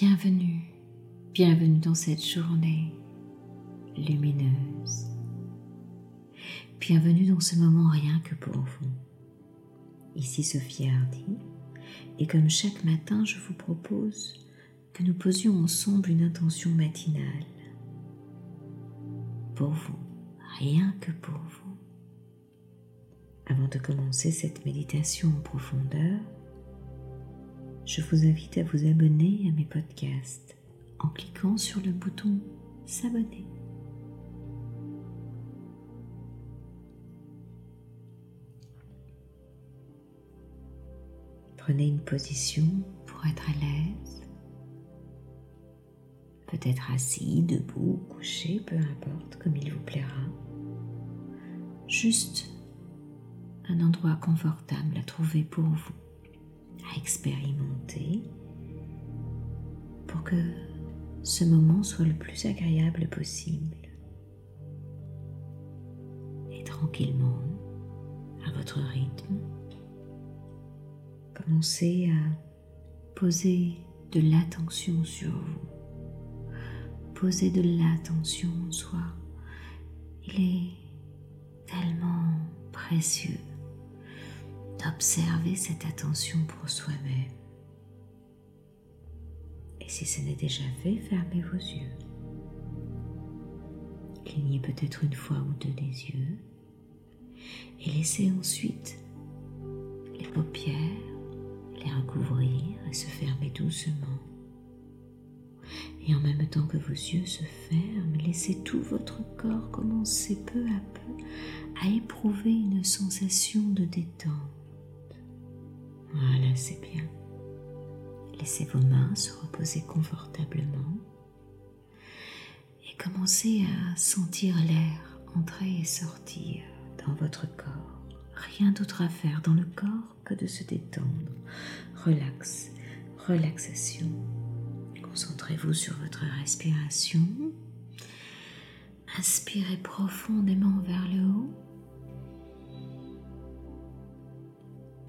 Bienvenue, bienvenue dans cette journée lumineuse. Bienvenue dans ce moment rien que pour vous. Ici Sophie Hardy, et comme chaque matin, je vous propose que nous posions ensemble une intention matinale. Pour vous, rien que pour vous. Avant de commencer cette méditation en profondeur, je vous invite à vous abonner à mes podcasts en cliquant sur le bouton S'abonner. Prenez une position pour être à l'aise. Peut-être assis, debout, couché, peu importe, comme il vous plaira. Juste un endroit confortable à trouver pour vous à expérimenter pour que ce moment soit le plus agréable possible. Et tranquillement, à votre rythme, commencez à poser de l'attention sur vous. Posez de l'attention en soi. Il est tellement précieux d'observer cette attention pour soi-même. Et si ce n'est déjà fait, fermez vos yeux. Clignez peut-être une fois ou deux les yeux et laissez ensuite les paupières les recouvrir et se fermer doucement. Et en même temps que vos yeux se ferment, laissez tout votre corps commencer peu à peu à éprouver une sensation de détente. Voilà, c'est bien. Laissez vos mains se reposer confortablement et commencez à sentir l'air entrer et sortir dans votre corps. Rien d'autre à faire dans le corps que de se détendre. Relax, relaxation. Concentrez-vous sur votre respiration. Inspirez profondément vers le haut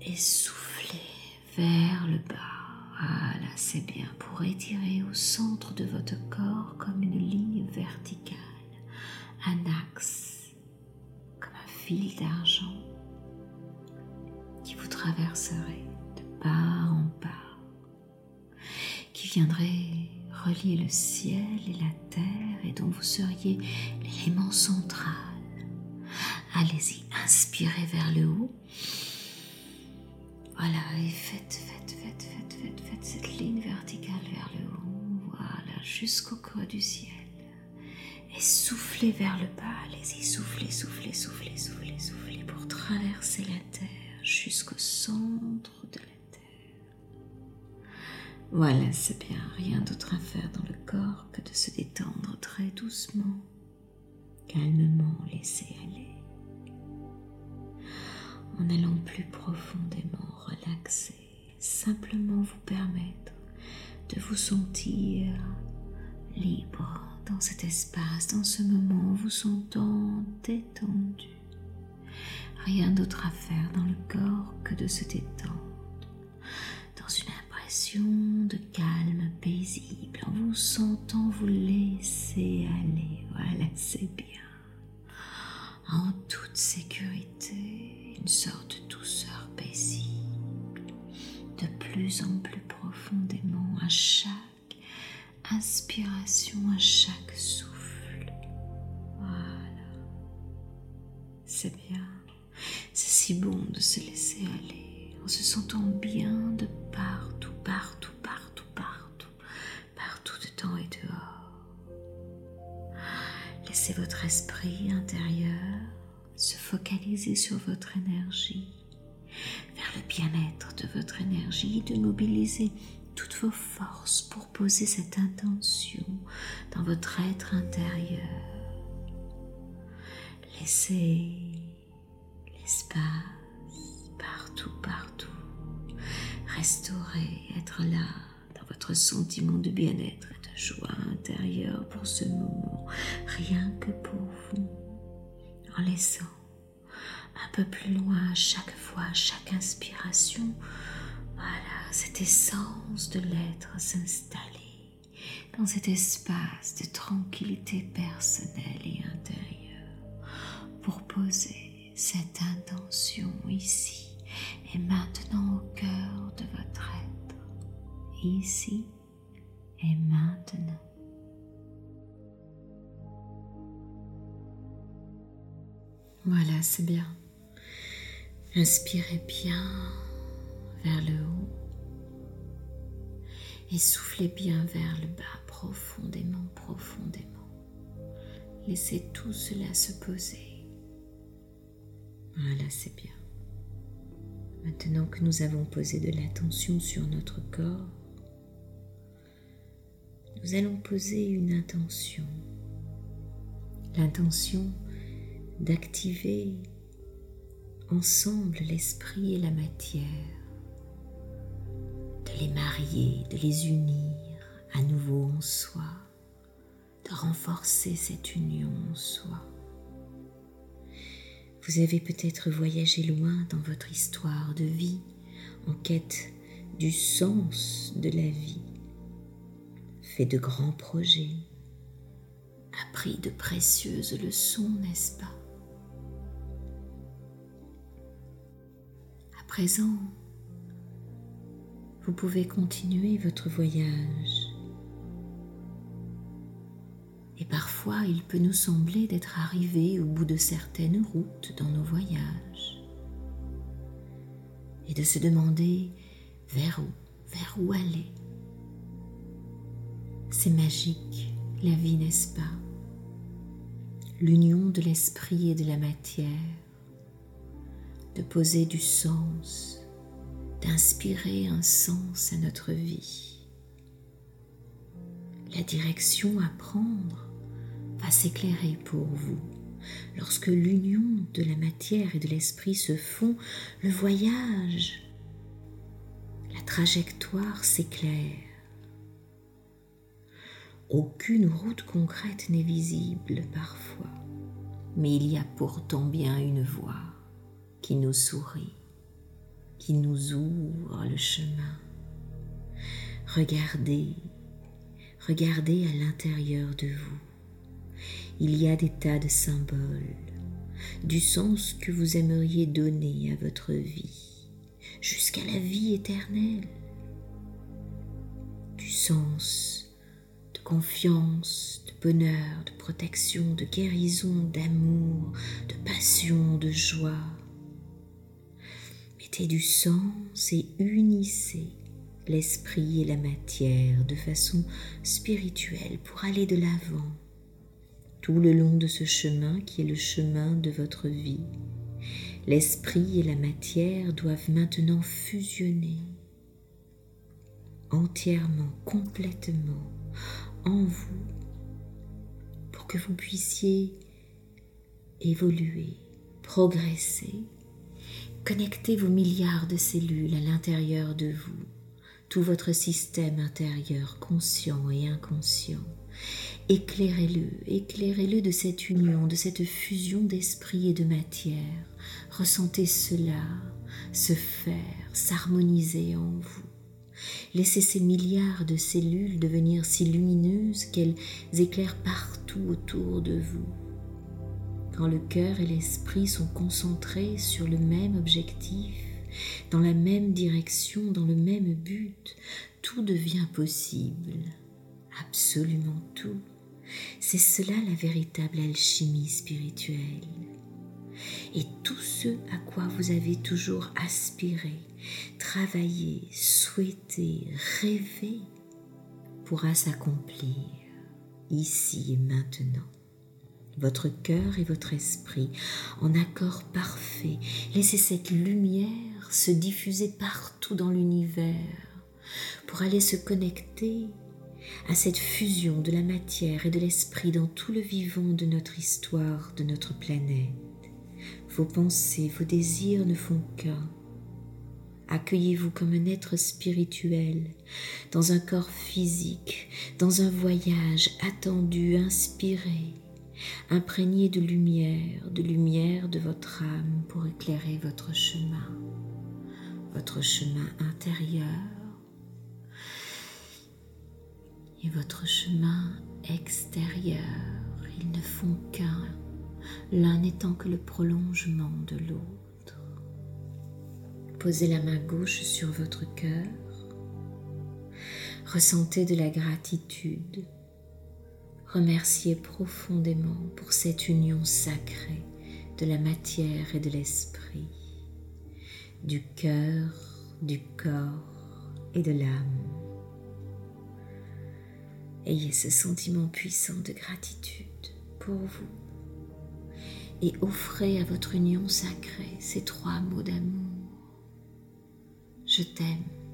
et soufflez vers le bas. Voilà, c'est bien pour étirer au centre de votre corps comme une ligne verticale, un axe, comme un fil d'argent qui vous traverserait de part en part, qui viendrait relier le ciel et la terre et dont vous seriez l'élément central. Allez-y, inspirez vers le haut voilà, et faites, faites, faites, faites, faites, faites cette ligne verticale vers le haut. Voilà, jusqu'au creux du ciel. Et soufflez vers le bas. Allez-y, soufflez, soufflez, soufflez, soufflez, soufflez pour traverser la terre jusqu'au centre de la terre. Voilà, c'est bien. Rien d'autre à faire dans le corps que de se détendre très doucement, calmement, laisser aller en allant plus profondément simplement vous permettre de vous sentir libre dans cet espace, dans ce moment, vous sentant détendu. Rien d'autre à faire dans le corps que de se détendre, dans une impression de calme paisible, en vous sentant vous laisser aller. Voilà, c'est bien. En toute sécurité une sorte de douceur paisible, de plus en plus profondément à chaque inspiration, à chaque souffle. Voilà. C'est bien. C'est si bon de se laisser aller en se sentant bien de partout, partout, partout, partout, partout dedans et dehors. Laissez votre esprit intérieur se focaliser sur votre énergie, bien-être de votre énergie, de mobiliser toutes vos forces pour poser cette intention dans votre être intérieur. Laissez l'espace partout, partout. Restaurer, être là dans votre sentiment de bien-être et de joie intérieure pour ce moment, rien que pour vous en laissant un peu plus loin chaque fois, chaque inspiration, voilà, cette essence de l'être s'installer dans cet espace de tranquillité personnelle et intérieure pour poser cette intention ici et maintenant au cœur de votre être, ici et maintenant. Voilà, c'est bien. Inspirez bien vers le haut et soufflez bien vers le bas profondément, profondément. Laissez tout cela se poser. Voilà, c'est bien. Maintenant que nous avons posé de l'attention sur notre corps, nous allons poser une intention. L'intention d'activer ensemble l'esprit et la matière, de les marier, de les unir à nouveau en soi, de renforcer cette union en soi. Vous avez peut-être voyagé loin dans votre histoire de vie en quête du sens de la vie, fait de grands projets, appris de précieuses leçons, n'est-ce pas? Présent, vous pouvez continuer votre voyage. Et parfois, il peut nous sembler d'être arrivés au bout de certaines routes dans nos voyages et de se demander vers où, vers où aller. C'est magique, la vie, n'est-ce pas? L'union de l'esprit et de la matière de poser du sens, d'inspirer un sens à notre vie. La direction à prendre va s'éclairer pour vous. Lorsque l'union de la matière et de l'esprit se font, le voyage, la trajectoire s'éclaire. Aucune route concrète n'est visible parfois, mais il y a pourtant bien une voie qui nous sourit, qui nous ouvre le chemin. Regardez, regardez à l'intérieur de vous. Il y a des tas de symboles, du sens que vous aimeriez donner à votre vie, jusqu'à la vie éternelle, du sens de confiance, de bonheur, de protection, de guérison, d'amour, de passion, de joie du sens et unissez l'esprit et la matière de façon spirituelle pour aller de l'avant tout le long de ce chemin qui est le chemin de votre vie. L'esprit et la matière doivent maintenant fusionner entièrement, complètement en vous pour que vous puissiez évoluer, progresser Connectez vos milliards de cellules à l'intérieur de vous, tout votre système intérieur conscient et inconscient. Éclairez-le, éclairez-le de cette union, de cette fusion d'esprit et de matière. Ressentez cela se faire, s'harmoniser en vous. Laissez ces milliards de cellules devenir si lumineuses qu'elles éclairent partout autour de vous quand le cœur et l'esprit sont concentrés sur le même objectif, dans la même direction, dans le même but, tout devient possible, absolument tout. C'est cela la véritable alchimie spirituelle. Et tout ce à quoi vous avez toujours aspiré, travaillé, souhaité, rêvé, pourra s'accomplir ici et maintenant votre cœur et votre esprit en accord parfait. Laissez cette lumière se diffuser partout dans l'univers pour aller se connecter à cette fusion de la matière et de l'esprit dans tout le vivant de notre histoire, de notre planète. Vos pensées, vos désirs ne font qu'un. Accueillez-vous comme un être spirituel, dans un corps physique, dans un voyage attendu, inspiré, imprégné de lumière, de lumière de votre âme pour éclairer votre chemin, votre chemin intérieur. et votre chemin extérieur. Ils ne font qu'un, l'un n'étant que le prolongement de l'autre. Posez la main gauche sur votre cœur. Ressentez de la gratitude. Remerciez profondément pour cette union sacrée de la matière et de l'esprit, du cœur, du corps et de l'âme. Ayez ce sentiment puissant de gratitude pour vous et offrez à votre union sacrée ces trois mots d'amour. Je t'aime.